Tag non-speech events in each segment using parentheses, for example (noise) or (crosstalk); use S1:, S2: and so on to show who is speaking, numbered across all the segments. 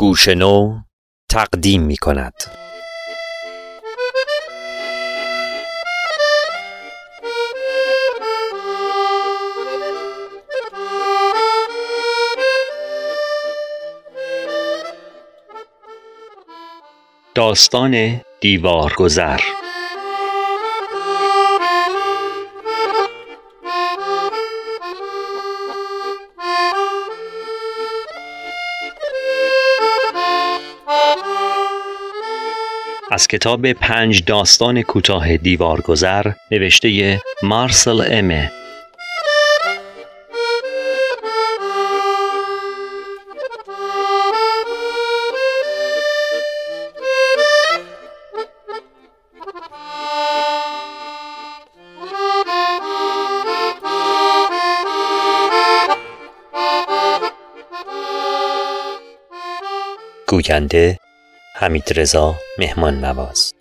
S1: گوشنو تقدیم می کند. داستان دیوار کتاب پنج داستان کوتاه دیوارگذر نوشته مارسل امه. گوینده حمید رضا مهمان نواز.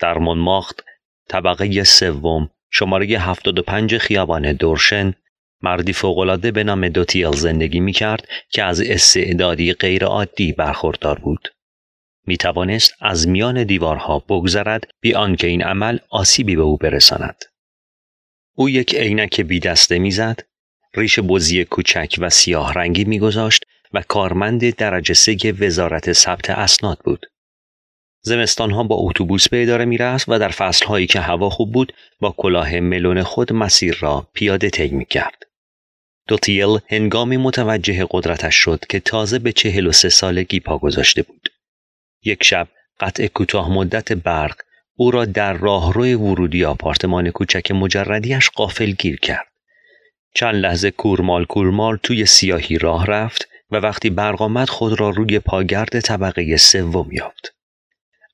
S1: در منماخت طبقه سوم شماره 75 خیابان دورشن مردی فوقالعاده به نام دوتیل زندگی می کرد که از استعدادی غیرعادی برخوردار بود. می توانست از میان دیوارها بگذرد بی آنکه این عمل آسیبی به او برساند. او یک عینک بی دسته می‌زد، ریش بزی کوچک و سیاه رنگی میگذاشت و کارمند درجه سه وزارت ثبت اسناد بود. زمستانها با اتوبوس به اداره می‌رفت و در فصلهایی که هوا خوب بود با کلاه ملون خود مسیر را پیاده طی می‌کرد. دوتیل هنگامی متوجه قدرتش شد که تازه به چهل و سه سالگی پا گذاشته بود. یک شب قطع کوتاه مدت برق او را در راهروی ورودی آپارتمان کوچک مجردیش قافل گیر کرد. چند لحظه کورمال کورمال توی سیاهی راه رفت و وقتی برق آمد خود را روی پاگرد طبقه سوم یافت.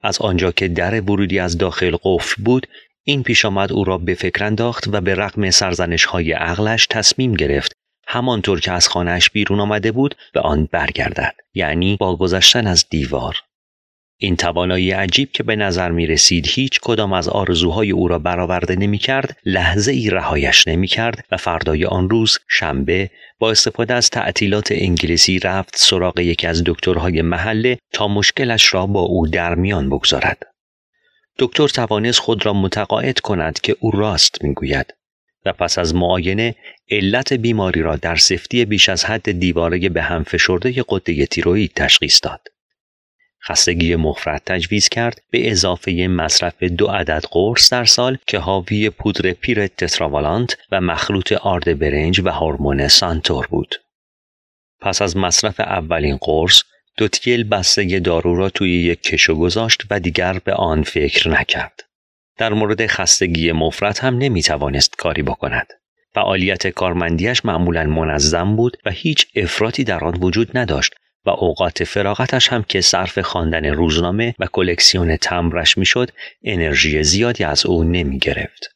S1: از آنجا که در ورودی از داخل قفل بود این پیش آمد او را به فکر انداخت و به رغم سرزنش های عقلش تصمیم گرفت همانطور که از خانهش بیرون آمده بود به آن برگردد یعنی با گذشتن از دیوار این توانایی عجیب که به نظر می رسید هیچ کدام از آرزوهای او را برآورده نمی کرد لحظه ای رهایش نمی کرد و فردای آن روز شنبه با استفاده از تعطیلات انگلیسی رفت سراغ یکی از دکترهای محله تا مشکلش را با او در میان بگذارد. دکتر توانست خود را متقاعد کند که او راست می‌گوید و پس از معاینه علت بیماری را در سفتی بیش از حد دیواره به هم فشرده قده تیروئید تشخیص داد. خستگی مفرد تجویز کرد به اضافه مصرف دو عدد قرص در سال که حاوی پودر پیر تتراوالانت و مخلوط آرد برنج و هورمون سانتور بود. پس از مصرف اولین قرص دوتیل بسته دارو را توی یک کشو گذاشت و دیگر به آن فکر نکرد. در مورد خستگی مفرد هم نمی توانست کاری بکند. فعالیت کارمندیش معمولا منظم بود و هیچ افراطی در آن وجود نداشت و اوقات فراغتش هم که صرف خواندن روزنامه و کلکسیون تمرش می‌شد انرژی زیادی از او نمی گرفت.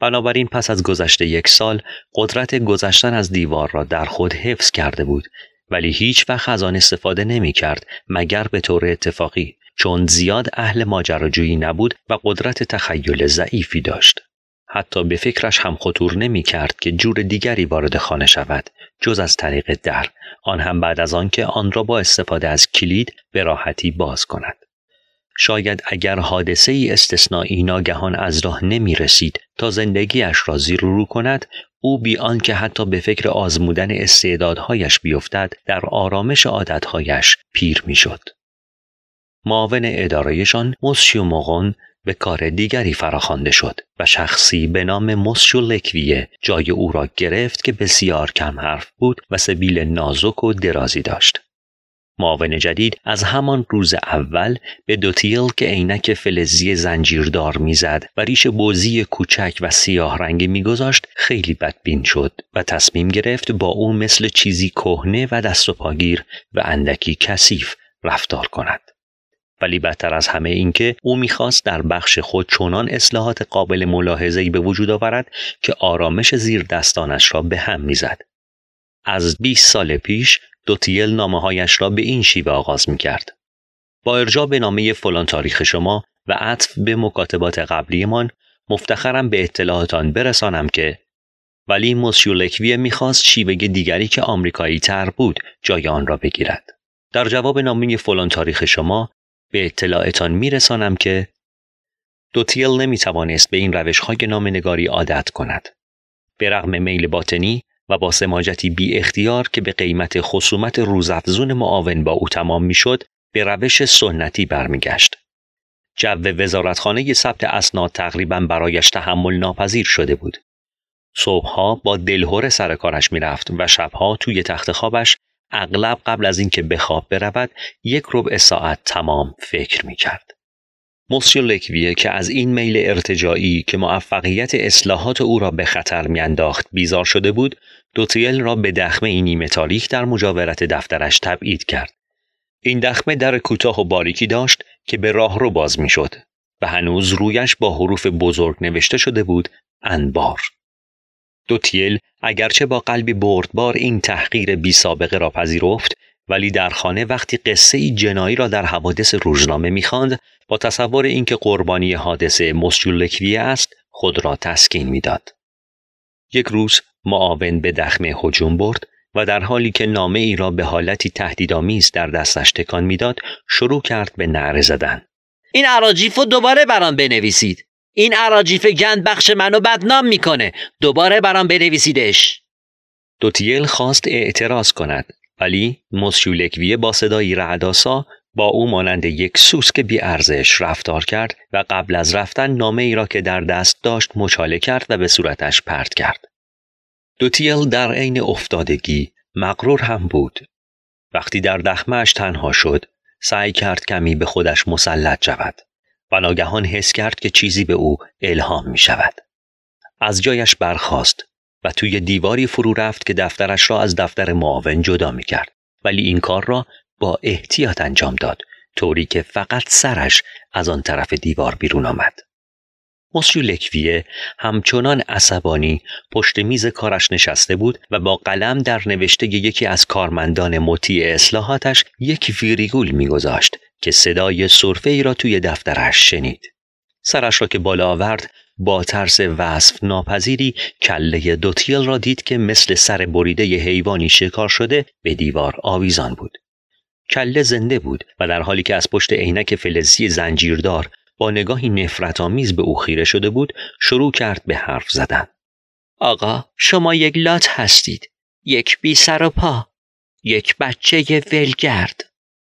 S1: بنابراین پس از گذشته یک سال قدرت گذشتن از دیوار را در خود حفظ کرده بود ولی هیچ وقت از آن استفاده نمی کرد مگر به طور اتفاقی چون زیاد اهل ماجراجویی نبود و قدرت تخیل ضعیفی داشت. حتی به فکرش هم خطور نمی کرد که جور دیگری وارد خانه شود جز از طریق در آن هم بعد از آنکه آن را با استفاده از کلید به راحتی باز کند شاید اگر حادثه ای استثنایی ناگهان از راه نمی رسید تا زندگیش را زیر رو کند او بی آنکه حتی به فکر آزمودن استعدادهایش بیفتد در آرامش عادتهایش پیر می‌شد. معاون ادارهشان موسیو موغون به کار دیگری فراخوانده شد و شخصی به نام موسیو لکویه جای او را گرفت که بسیار کم حرف بود و سبیل نازک و درازی داشت. معاون جدید از همان روز اول به دوتیل که عینک فلزی زنجیردار می‌زد و ریش بوزی کوچک و سیاه رنگی میگذاشت خیلی بدبین شد و تصمیم گرفت با او مثل چیزی کهنه و دست و پاگیر و اندکی کثیف رفتار کند. ولی بدتر از همه اینکه او می‌خواست در بخش خود چنان اصلاحات قابل ملاحظه‌ای به وجود آورد که آرامش زیر دستانش را به هم می‌زد. از 20 سال پیش دوتیل نامه هایش را به این شیوه آغاز می کرد. با ارجاع به نامه فلان تاریخ شما و عطف به مکاتبات قبلیمان مفتخرم به اطلاعاتان برسانم که ولی موسیو لکویه می‌خواست شیوه دیگری که آمریکایی تر بود جای آن را بگیرد. در جواب نامه فلان تاریخ شما به اطلاعتان میرسانم که دوتیل نمی‌توانست به این روش های نامنگاری عادت کند. به رغم میل باطنی و با سماجتی بی اختیار که به قیمت خصومت روزافزون معاون با او تمام می‌شد به روش سنتی برمیگشت. جو وزارتخانه ثبت اسناد تقریبا برایش تحمل ناپذیر شده بود. صبحها با دلهور سر کارش می‌رفت و شبها توی تخت خوابش اغلب قبل از اینکه به خواب برود یک ربع ساعت تمام فکر می کرد. موسیو لکویه که از این میل ارتجاعی که موفقیت اصلاحات او را به خطر میانداخت بیزار شده بود دوتیل را به دخمه این نیمه تاریخ در مجاورت دفترش تبعید کرد این دخمه در کوتاه و باریکی داشت که به راه رو باز می‌شد و هنوز رویش با حروف بزرگ نوشته شده بود انبار دوتیل اگرچه با قلبی بردبار این تحقیر بی سابقه را پذیرفت ولی در خانه وقتی قصه ای جنایی را در حوادث روزنامه می‌خواند با تصور اینکه قربانی حادثه مسجولکویه است خود را تسکین می‌داد. یک روز معاون به دخمه هجوم برد و در حالی که نامه ای را به حالتی تهدیدآمیز در دستش تکان می‌داد شروع کرد به نعره زدن.
S2: این عراجیف دوباره برام بنویسید. این عراجیف گند بخش منو بدنام می‌کنه. دوباره برام بنویسیدش.
S1: دوتیل خواست اعتراض کند ولی مسیولکویه با صدایی رعداسا با او مانند یک سوسک بی ارزش رفتار کرد و قبل از رفتن نامه ای را که در دست داشت مچاله کرد و به صورتش پرت کرد. دوتیل در عین افتادگی مغرور هم بود. وقتی در دخمهش تنها شد سعی کرد کمی به خودش مسلط شود و ناگهان حس کرد که چیزی به او الهام می شود. از جایش برخاست و توی دیواری فرو رفت که دفترش را از دفتر معاون جدا می کرد. ولی این کار را با احتیاط انجام داد طوری که فقط سرش از آن طرف دیوار بیرون آمد. مسیو لکویه همچنان عصبانی پشت میز کارش نشسته بود و با قلم در نوشته یکی از کارمندان مطیع اصلاحاتش یک ویریگول میگذاشت که صدای صرفه ای را توی دفترش شنید. سرش را که بالا آورد با ترس وصف ناپذیری کله دوتیل را دید که مثل سر بریده ی حیوانی شکار شده به دیوار آویزان بود. کله زنده بود و در حالی که از پشت عینک فلزی زنجیردار با نگاهی نفرت آمیز به او خیره شده بود شروع کرد به حرف زدن.
S2: آقا شما یک لات هستید. یک بی سر و پا. یک بچه ولگرد.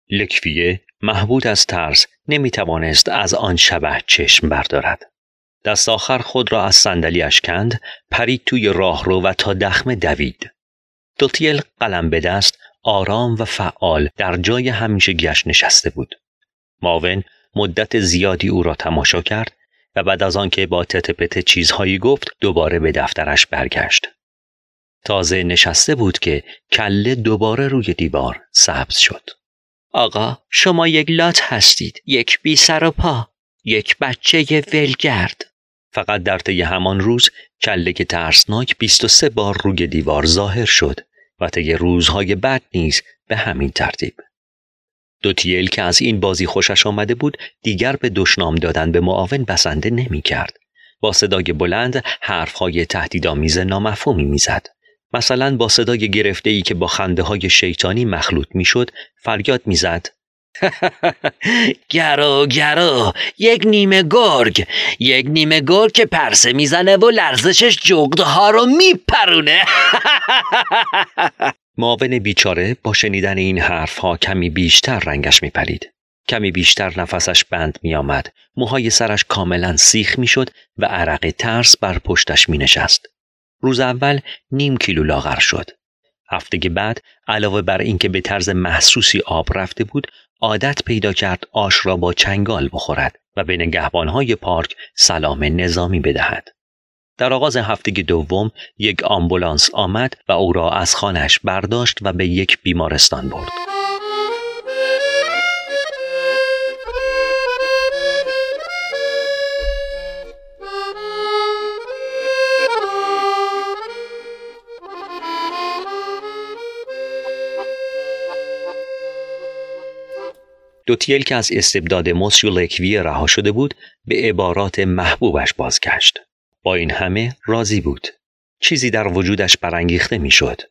S1: لکفیه محبود از ترس نمی توانست از آن شبه چشم بردارد. دست آخر خود را از صندلیاش کند پرید توی راهرو و تا دخمه دوید. دوتیل قلم به دست آرام و فعال در جای همیشه گشت نشسته بود. ماون مدت زیادی او را تماشا کرد و بعد از آنکه با تتپت چیزهایی گفت دوباره به دفترش برگشت. تازه نشسته بود که کله دوباره روی دیوار سبز شد.
S2: آقا شما یک لات هستید یک بی سر و پا یک بچه ولگرد
S1: فقط در طی همان روز کله که ترسناک 23 بار روی دیوار ظاهر شد و طی روزهای بعد نیز به همین ترتیب دوتیل که از این بازی خوشش آمده بود دیگر به دشنام دادن به معاون بسنده نمی کرد. با صدای بلند حرفهای تهدیدآمیز نامفهومی می‌زد. مثلا با صدای گرفته ای که با خنده های شیطانی مخلوط می‌شد فریاد می‌زد.
S2: گرو گرو یک نیمه گرگ یک نیمه گرگ که پرسه می‌زنه و لرزشش جغدها رو میپرونه. (laughs)
S1: معاون بیچاره با شنیدن این حرفها کمی بیشتر رنگش میپرید. کمی بیشتر نفسش بند میآمد. موهای سرش کاملا سیخ می‌شد و عرق ترس بر پشتش مینشست. روز اول نیم کیلو لاغر شد هفته بعد علاوه بر اینکه به طرز محسوسی آب رفته بود عادت پیدا کرد آش را با چنگال بخورد و به نگهبانهای پارک سلام نظامی بدهد. در آغاز هفته دوم یک آمبولانس آمد و او را از خانش برداشت و به یک بیمارستان برد. دوتیل که از استبداد موسیو لکویه رها شده بود به عبارات محبوبش بازگشت. با این همه راضی بود. چیزی در وجودش برانگیخته می‌شد.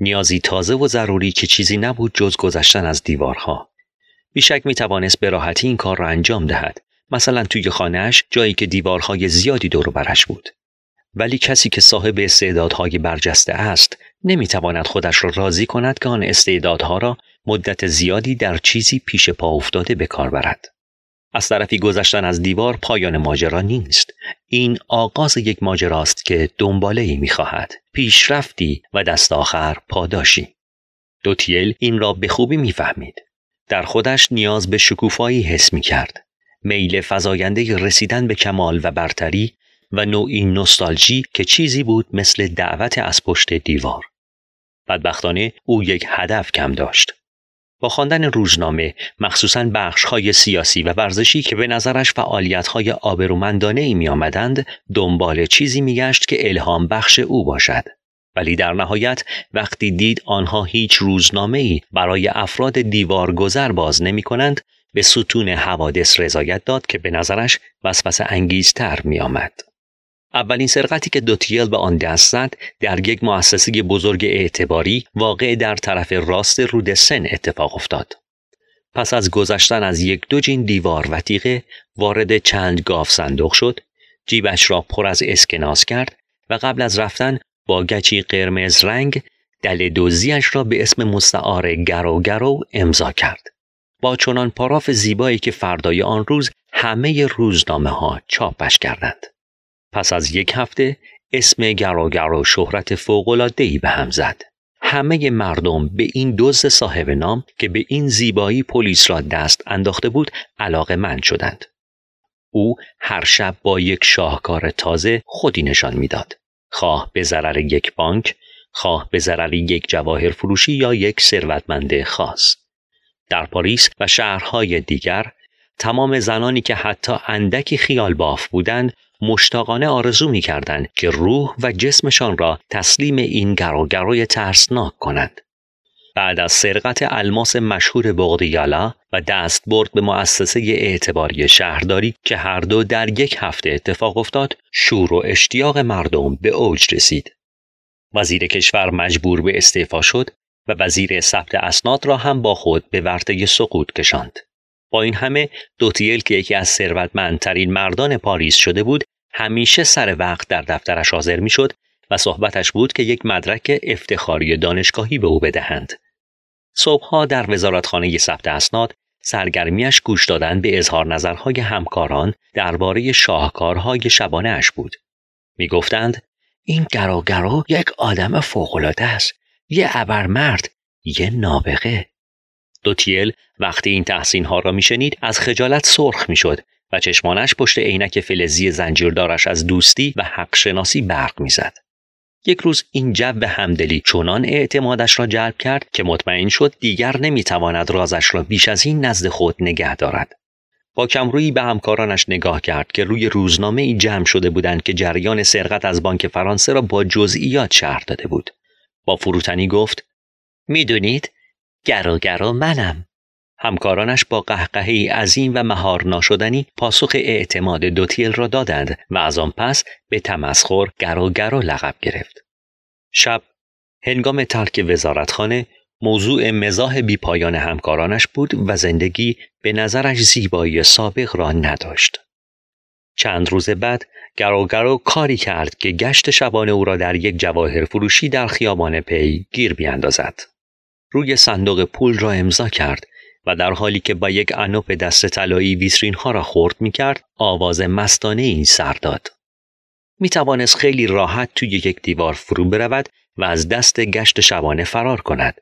S1: نیازی تازه و ضروری که چیزی نبود جز گذشتن از دیوارها. بیشک می توانست به راحتی این کار را انجام دهد. مثلا توی خانهش جایی که دیوارهای زیادی دور برش بود. ولی کسی که صاحب استعدادهای برجسته است نمی‌تواند خودش را راضی کند که آن استعدادها را مدت زیادی در چیزی پیش پا افتاده به کار برد. از طرفی گذشتن از دیوار پایان ماجرا نیست. این آغاز یک ماجراست که دنباله ای می‌خواهد. پیشرفتی و دست آخر پاداشی. دوتیل این را به خوبی می‌فهمید. در خودش نیاز به شکوفایی حس می کرد. میل فزاینده رسیدن به کمال و برتری و نوعی نوستالژی که چیزی بود مثل دعوت از پشت دیوار. بدبختانه او یک هدف کم داشت. با خواندن روزنامه مخصوصا بخش های سیاسی و ورزشی که به نظرش فعالیت های آبرومندانه ای می آمدند دنبال چیزی می گشت که الهام بخش او باشد. ولی در نهایت وقتی دید آنها هیچ روزنامه ای برای افراد دیوار گذر باز نمی کنند به ستون حوادث رضایت داد که به نظرش وسوسه انگیزتر می آمد. اولین سرقتی که دوتیل به آن دست زد در یک مؤسسه بزرگ اعتباری واقع در طرف راست رود سن اتفاق افتاد. پس از گذشتن از یک دو جین دیوار و تیغه وارد چند گاف صندوق شد، جیبش را پر از اسکناس کرد و قبل از رفتن با گچی قرمز رنگ دل دوزیش را به اسم مستعار گرو گرو امضا کرد. با چنان پاراف زیبایی که فردای آن روز همه روزنامه ها چاپش کردند. پس از یک هفته اسم گراگر و شهرت فوقلادهی به هم زد. همه مردم به این دزد صاحب نام که به این زیبایی پلیس را دست انداخته بود علاقه من شدند. او هر شب با یک شاهکار تازه خودی نشان می‌داد. خواه به ضرر یک بانک، خواه به ضرر یک جواهر فروشی یا یک ثروتمند خاص. در پاریس و شهرهای دیگر تمام زنانی که حتی اندکی خیال باف بودند مشتاقانه آرزو می کردند که روح و جسمشان را تسلیم این گروگروی ترسناک کنند. بعد از سرقت الماس مشهور بغدیالا و دست برد به مؤسسه اعتباری شهرداری که هر دو در یک هفته اتفاق افتاد شور و اشتیاق مردم به اوج رسید. وزیر کشور مجبور به استعفا شد و وزیر ثبت اسناد را هم با خود به ورطه سقوط کشاند. با این همه دوتیل که یکی از ثروتمندترین مردان پاریس شده بود همیشه سر وقت در دفترش حاضر می‌شد و صحبتش بود که یک مدرک افتخاری دانشگاهی به او بدهند. صبحها در وزارتخانه ثبت اسناد سرگرمیش گوش دادن به اظهار نظرهای همکاران درباره شاهکارهای شبانه اش بود. می‌گفتند این گراگرا یک آدم فوقالعاده است یه ابرمرد یه نابغه. دوتیل وقتی این تحسین ها را میشنید از خجالت سرخ می‌شد و چشمانش پشت عینک فلزی زنجیردارش از دوستی و حق شناسی برق می‌زد. یک روز این جو همدلی چنان اعتمادش را جلب کرد که مطمئن شد دیگر نمی‌تواند رازش را بیش از این نزد خود نگه دارد. با کمرویی به همکارانش نگاه کرد که روی روزنامه ای جمع شده بودند که جریان سرقت از بانک فرانسه را با جزئیات شرح داده بود. با فروتنی گفت: می‌دونید گرو منم. همکارانش با قهقهی عظیم و مهار ناشدنی پاسخ اعتماد دوتیل را دادند و از آن پس به تمسخر گرو لقب گرفت. شب هنگام ترک وزارتخانه موضوع مزاح بیپایان همکارانش بود و زندگی به نظرش زیبایی سابق را نداشت. چند روز بعد گروگرو کاری کرد که گشت شبانه او را در یک جواهر فروشی در خیابان پی گیر بیاندازد. روی صندوق پول را امضا کرد و در حالی که با یک انوپ دست طلایی ویترین ها را خورد می کرد آواز مستانه این سر داد. می توانست خیلی راحت توی یک دیوار فرو برود و از دست گشت شبانه فرار کند.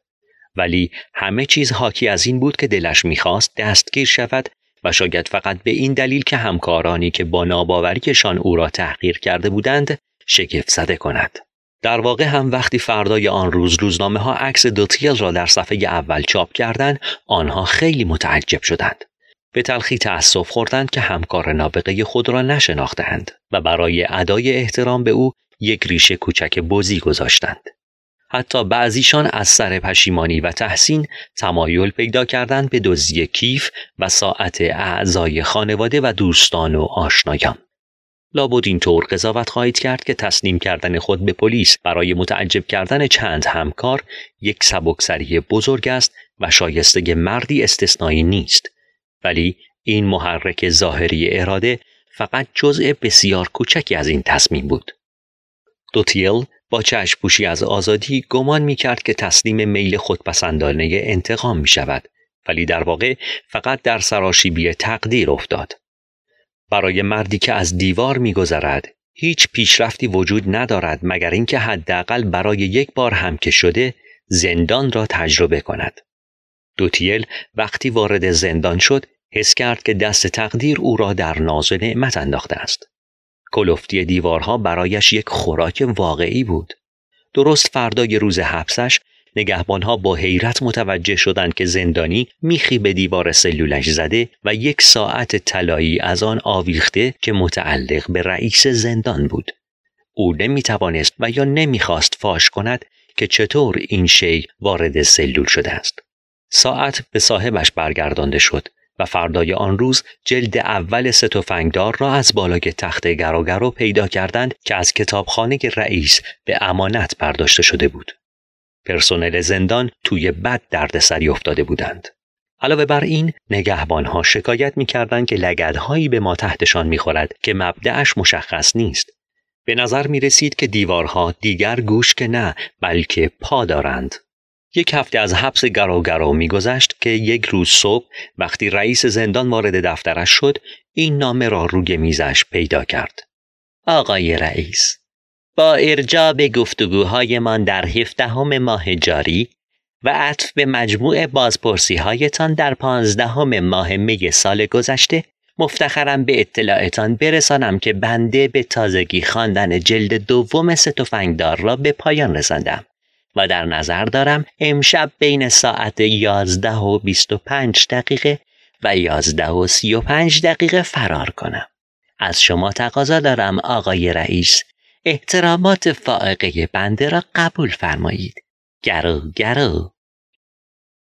S1: ولی همه چیز حاکی از این بود که دلش می‌خواست دستگیر شود و شاید فقط به این دلیل که همکارانی که با ناباوریشان او را تحقیر کرده بودند شگفت زده کند. در واقع هم وقتی فردای آن روز روزنامه ها عکس دوتیل را در صفحه اول چاپ کردند آنها خیلی متعجب شدند به تلخی تأسف خوردند که همکار نابغه خود را نشناختند و برای ادای احترام به او یک ریشه کوچک بزی گذاشتند حتی بعضیشان از سر پشیمانی و تحسین تمایل پیدا کردند به دزدی کیف و ساعت اعضای خانواده و دوستان و آشنایان. لابد اینطور قضاوت خواهید کرد که تسلیم کردن خود به پلیس برای متعجب کردن چند همکار یک سبکسری بزرگ است و شایسته مردی استثنایی نیست ولی این محرک ظاهری اراده فقط جزء بسیار کوچکی از این تصمیم بود دوتیل با چشم پوشی از آزادی گمان می کرد که تسلیم میل خودپسندانه انتقام می شود ولی در واقع فقط در سراشیبی تقدیر افتاد. برای مردی که از دیوار میگذرد هیچ پیشرفتی وجود ندارد مگر اینکه حداقل برای یک بار هم که شده زندان را تجربه کند. دوتیل وقتی وارد زندان شد حس کرد که دست تقدیر او را در ناز نعمت انداخته است. کلفتی دیوارها برایش یک خوراک واقعی بود. درست فردای روز حبسش نگهبانها با حیرت متوجه شدند که زندانی میخی به دیوار سلولش زده و یک ساعت طلایی از آن آویخته که متعلق به رئیس زندان بود. او نمی‌توانست و یا نمی‌خواست فاش کند که چطور این شی وارد سلول شده است. ساعت به صاحبش برگردانده شد و فردای آن روز جلد اول ستوفنگدار را از بالای تخت گروگرو پیدا کردند که از کتابخانه رئیس به امانت برداشته شده بود. پرسنل زندان توی بد دردسری افتاده بودند. علاوه بر این نگهبانها شکایت می‌کردند که لگدهایی به ما تحتشان می‌خورد که مبدعش مشخص نیست. به نظر می رسید که دیوارها دیگر گوش که نه بلکه پا دارند. یک هفته از حبس گرو میگذشت که یک روز صبح وقتی رئیس زندان وارد دفترش شد این نامه را روی میزش پیدا کرد.
S2: آقای رئیس با ارجاع به گفتگوهایمان در هفدهم ماه جاری و عطف به مجموع بازپرسی هایتان در پانزدهم ماه می سال گذشته مفتخرم به اطلاعتان برسانم که بنده به تازگی خواندن جلد دوم ستوفنگدار را به پایان رساندم و در نظر دارم امشب بین ساعت یازده و بیست و پنج دقیقه و یازده و سی و پنج دقیقه فرار کنم. از شما تقاضا دارم آقای رئیس احترامات فائقه بنده را قبول فرمایید. گرو گرو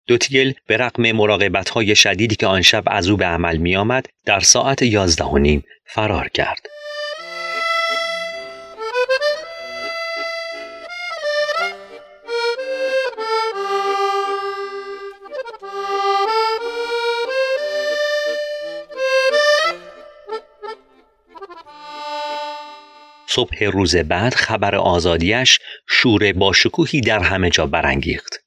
S1: دوتیل به رقم مراقبت های شدیدی که آن شب از او به عمل می آمد در ساعت یازده و نیم فرار کرد. صبح روز بعد خبر آزادیش شور با شکوهی در همه جا برانگیخت.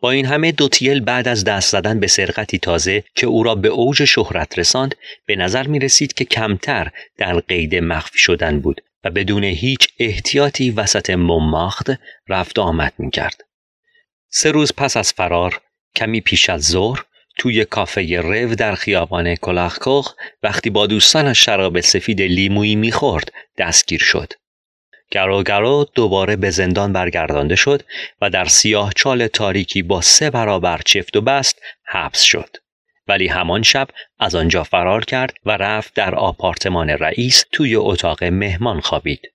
S1: با این همه دوتیل بعد از دست زدن به سرقتی تازه که او را به اوج شهرت رساند به نظر می رسید که کمتر در قید مخفی شدن بود و بدون هیچ احتیاطی وسط مماخت رفت آمد می کرد. سه روز پس از فرار کمی پیش از ظهر توی کافه رو در خیابان کلاخکوخ وقتی با دوستانش شراب سفید لیمویی می‌خورد دستگیر شد. گرو گرو دوباره به زندان برگردانده شد و در سیاه چال تاریکی با سه برابر چفت و بست حبس شد. ولی همان شب از آنجا فرار کرد و رفت در آپارتمان رئیس توی اتاق مهمان خوابید.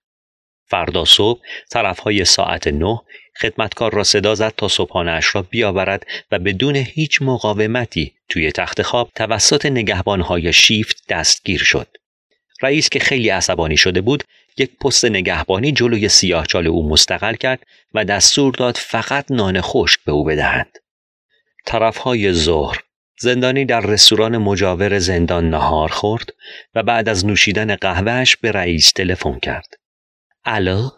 S1: فردا صبح طرفهای ساعت نه خدمتکار را صدا زد تا صبحانهاش را بیاورد و بدون هیچ مقاومتی توی تخت خواب توسط نگهبانهای شیفت دستگیر شد. رئیس که خیلی عصبانی شده بود یک پست نگهبانی جلوی سیاهچال او مستقل کرد و دستور داد فقط نان خشک به او بدهند. طرفهای ظهر زندانی در رستوران مجاور زندان نهار خورد و بعد از نوشیدن قهوهش به رئیس تلفن کرد.
S2: الو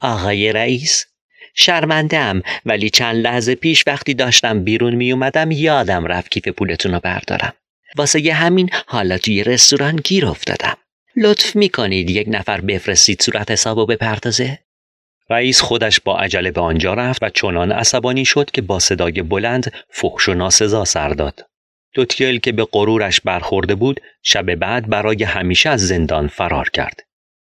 S2: آقای رئیس شرمندم ولی چند لحظه پیش وقتی داشتم بیرون می اومدم یادم رفت کیف پولتون رو بردارم. واسه یه همین حالا توی رستوران گیر افتادم. لطف می کنید یک نفر بفرستید صورت حسابو بپردازه؟
S1: رئیس خودش با عجله به آنجا رفت و چنان عصبانی شد که با صدای بلند فحش و ناسزا سر داد. دوتیل که به غرورش برخورده بود شب بعد برای همیشه از زندان فرار کرد.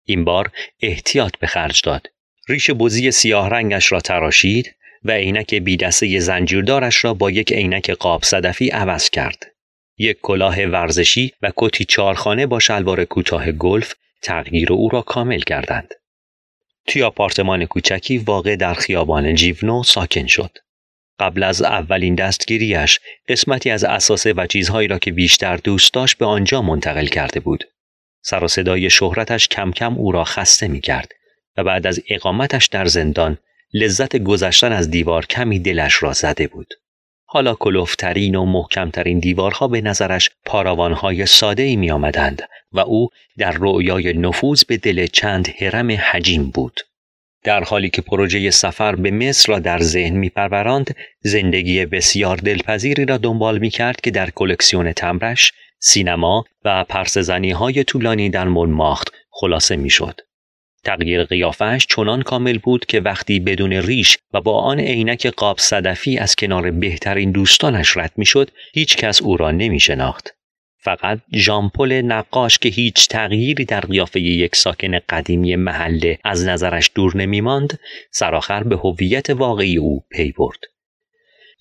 S1: این بار احتیاط به خرج داد. ریش بزی سیاه رنگش را تراشید و عینک بیدسته زنجیردارش را با یک عینک قاب صدفی عوض کرد. یک کلاه ورزشی و کتی چارخانه با شلوار کوتاه گلف تغییر او را کامل کردند. توی آپارتمان کوچکی واقع در خیابان جیونو ساکن شد. قبل از اولین دستگیریش قسمتی از اساسه و چیزهایی را که بیشتر دوست داشت به آنجا منتقل کرده بود. سر و صدای شهرتش کم کم او را خسته می کرد و بعد از اقامتش در زندان لذت گذشتن از دیوار کمی دلش را زده بود. حالا کلفت‌ترین و محکمترین دیوارها به نظرش پاراوانهای ساده ای می آمدند و او در رویای نفوذ به دل چند هرم حجیم بود. در حالی که پروژه سفر به مصر را در ذهن می پروراند، زندگی بسیار دلپذیری را دنبال می کرد که در کلکسیون تمبرش، سینما و پرسه‌زنی های طولانی در مونمارتر خلاصه می شد. تغییر قیافه‌ش چنان کامل بود که وقتی بدون ریش و با آن عینک قاب صدفی از کنار بهترین دوستانش رد می‌شد هیچ کس او را نمی شناخت. فقط ژان‌پل نقاش که هیچ تغییری در قیافه یک ساکن قدیمی محله از نظرش دور نمی ماند سرآخر به هویت واقعی او پی برد.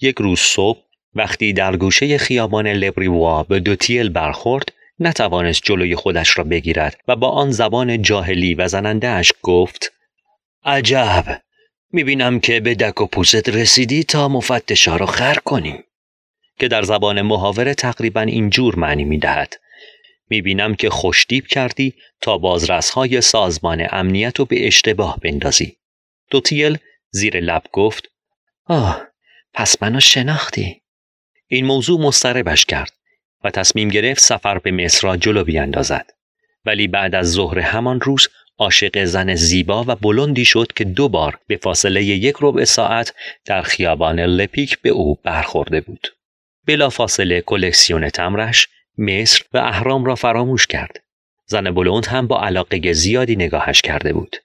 S1: یک روز صبح وقتی در گوشه خیابان لوپیک به دوتیل برخورد نتوانست جلوی خودش را بگیرد و با آن زبان جاهلی و زنندهش گفت عجب! می‌بینم که به دک و پوزت رسیدی تا مفتشا را خر کنی که در زبان محاوره تقریبا اینجور معنی می‌دهد. می‌بینم که خوشدیب کردی تا بازرسهای سازمان امنیت رو به اشتباه بندازی. دوتیل زیر لب گفت آه پس منو شناختی. این موضوع مستربش کرد. و تصمیم گرفت سفر به مصر را جلو بیاندازد ولی بعد از ظهر همان روز عاشق زن زیبا و بلندی شد که دو بار به فاصله یک ربع ساعت در خیابان لپیک به او برخورده بود. بلا فاصله کلکسیون تمرش، مصر و اهرام را فراموش کرد. زن بلند هم با علاقه زیادی نگاهش کرده بود.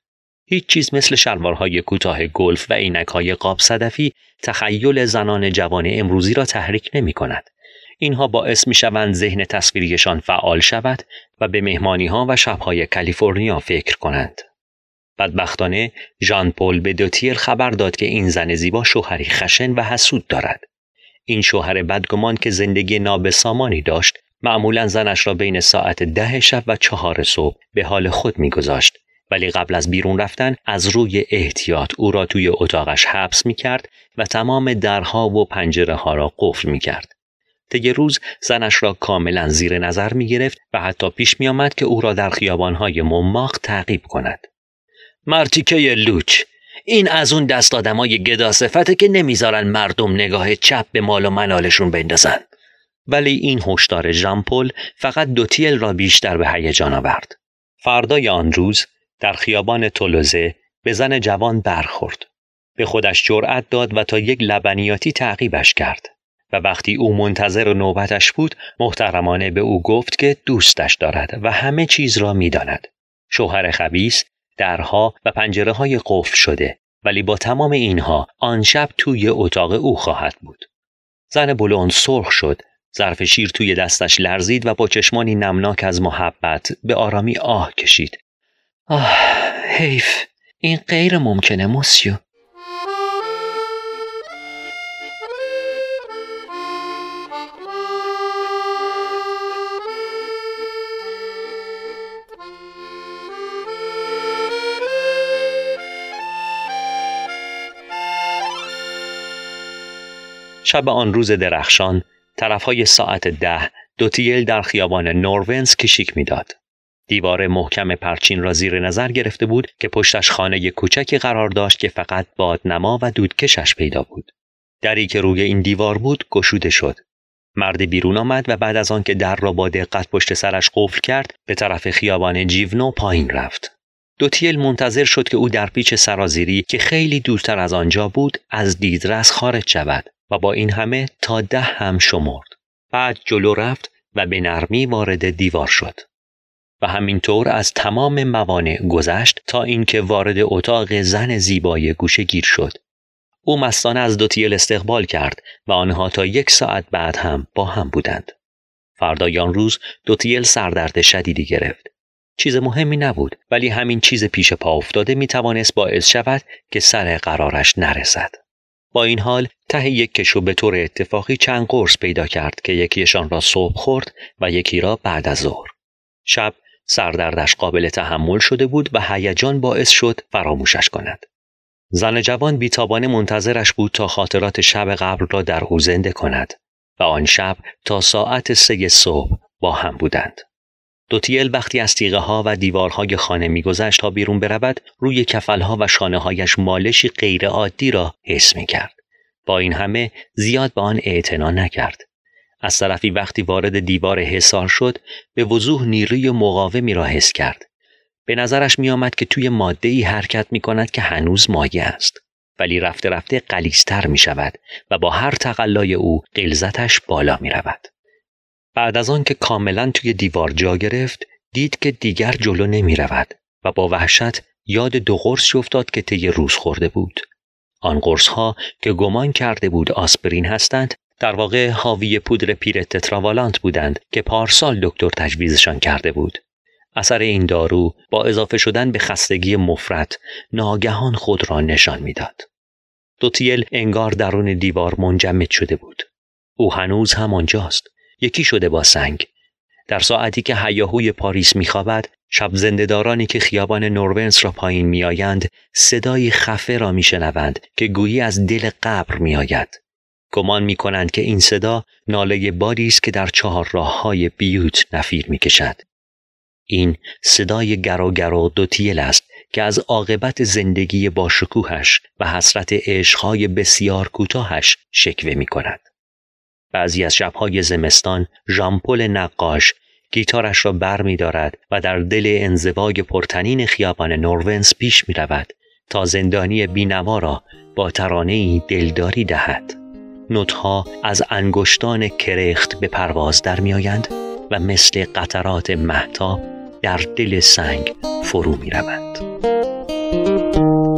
S1: هیچ چیز مثل شلوارهای کوتاه گلف و عینکهای قاب صدفی تخیل زنان جوان امروزی را تحریک نمی کند. اینها باعث می شوند ذهن تصویریشان فعال شود و به مهمانی ها و شبهای کالیفرنیا فکر کنند. بدبختانه ژان پل به دوتیر خبر داد که این زن زیبا شوهری خشن و حسود دارد. این شوهر بدگمان که زندگی نابسامانی داشت معمولا زنش را بین ساعت ده شب و چهار صبح به حال خود میگذاشت ولی قبل از بیرون رفتن از روی احتیاط او را توی اتاقش حبس می کرد و تمام درها و پنجره ها را قفل می کرد. طی روز زنش را کاملا زیر نظر می گرفت و حتی پیش می آمد که او را در خیابانهای مماق تعقیب کند. مرتیکه لوچ این از اون دست آدمای گدا صفته که نمی‌ذارن مردم نگاه چپ به مال و منالشون بندازن. ولی این هشدار ژامپل فقط دوتیل را بیشتر به هیجان آورد. فردای آن روز در خیابان تولوزه به زن جوان برخورد. به خودش جرأت داد و تا یک لبنیاتی تعقیبش کرد. و وقتی او منتظر نوبتش بود محترمانه به او گفت که دوستش دارد و همه چیز را می‌داند. شوهر خبیس درها و پنجره های قفل شده ولی با تمام اینها آن شب توی اتاق او خواهد بود. زن بلوند سرخ شد ظرف شیر توی دستش لرزید و با چشمانی نمناک از محبت به آرامی آه کشید. آه حیف این غیر ممکنه موسیو شب آن روز درخشان طرفهای ساعت ده دوتیل در خیابان نورونز کشیک می‌داد. دیوار محکم پرچین را زیر نظر گرفته بود که پشتش خانه کوچکی قرار داشت که فقط بادنما و دودکشش پیدا بود. دری که روی این دیوار بود گشوده شد. مرد بیرون آمد و بعد از آنکه در را با دقت پشت سرش قفل کرد به طرف خیابان جیونو پایین رفت. دوتیل منتظر شد که او در پیچ سرازیری که خیلی دورتر از آنجا بود از دیدرس خارج شود و با این همه تا ده هم شمرد. بعد جلو رفت و به نرمی وارد دیوار شد. و همینطور از تمام موانع گذشت تا اینکه وارد اتاق زن زیبای گوشه گیر شد. او مستانه از دوتیل استقبال کرد و آنها تا یک ساعت بعد هم با هم بودند. فردای آن روز دوتیل سردرد شدیدی گرفت. چیز مهمی نبود ولی همین چیز پیش پا افتاده می توانست باعث شود که سر قرارش نرسد. با این حال ته یک کشو به طور اتفاقی چند قرص پیدا کرد که یکیشان را صبح خورد و یکی را بعد از ظهر. شب سردردش قابل تحمل شده بود و هیجان باعث شد فراموشش کند. زن جوان بیتابانه منتظرش بود تا خاطرات شب قبل را در او زنده کند و آن شب تا ساعت سه صبح با هم بودند. دوتیل وقتی از تیغه ها و دیوارهای خانه میگذشت تا بیرون برود روی کفلها و شانه هایش مالشی غیرعادی را حس می کرد. با این همه زیاد به آن اعتنا نکرد. از طرفی وقتی وارد دیوار حصار شد به وضوح نیروی مقاومی را حس کرد. به نظرش می آمد که توی ماده ای حرکت می کند که هنوز مایه است. ولی رفته رفته قلیستر می شود و با هر تقلای او قلزتش بالا می رود. بعد از آن که کاملا توی دیوار جا گرفت دید که دیگر جلو نمی رود و با وحشت یاد دو قرص افتاد که طی روز خورده بود. آن قرص ها که گمان کرده بود آسپرین هستند در واقع حاوی پودر پیر تتراوالانت بودند که پارسال دکتر تجویزشان کرده بود. اثر این دارو با اضافه شدن به خستگی مفرد ناگهان خود را نشان می‌داد. دوتیل انگار درون دیوار منجمد شده بود. او هنوز همانجاست. یکی شده با سنگ. در ساعتی که هیاهوی پاریس میخوابد شب زندهدارانی که خیابان نورونس را پایین میآیند صدای خفه را میشنوند که گویی از دل قبر میآید گمان می کنند که این صدا ناله بادی است که در چهار راه های بیوت نفیر می کشد. این صدای گرو دوتیل است که از عاقبت زندگی با شکوهش و حسرت عشقهای بسیار کوتاهش شکوه می کند. بعضی از شبهای زمستان ژامپل نقاش گیتارش را بر می دارد و در دل انزواگ پرتنین خیابان نورونس پیش می رود تا زندانی بینوا را با ترانه دلداری دهد. نوتها از انگشتان کرخت به پرواز در میآیند و مثل قطرات محتا در دل سنگ فرو می روند.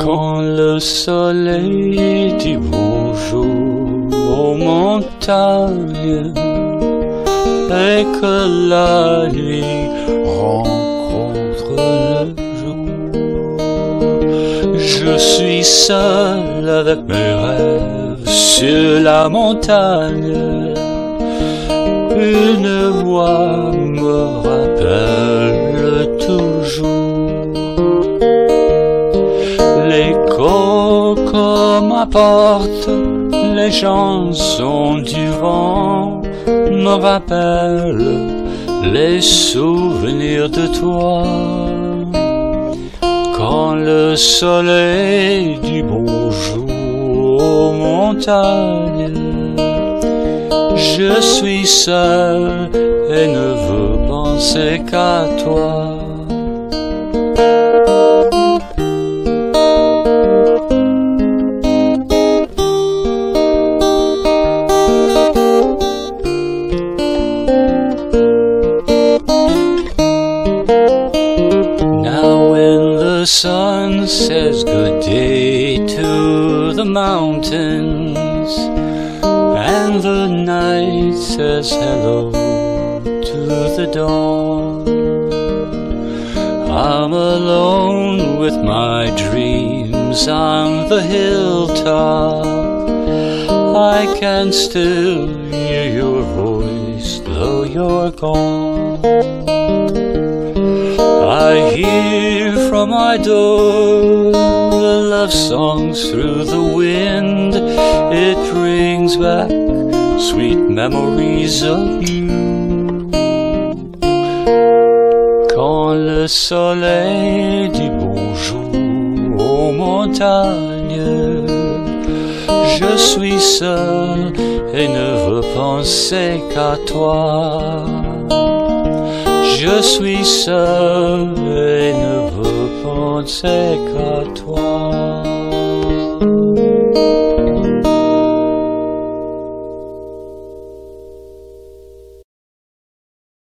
S3: Quand le soleil aux montagnes et que la nuit rencontre le jour, je suis seul avec mes rêves sur la montagne, une voix me rappelle toujours l'écho comme apporte les chansons du vent me rappelle les souvenirs de toi quand le soleil du bonjour montagne. Je suis seul et ne veux penser qu'à toi. The sun says good day to the mountains and the night says hello to the dawn. I'm alone with my dreams on the hilltop. I can still hear your voice though you're gone I hear from my door the love songs through the wind. It brings back sweet memories of you. Quand le soleil dit bonjour aux montagnes, je suis seul et ne veux penser qu'à toi. Je suis seul et ne veux penser qu'à toi.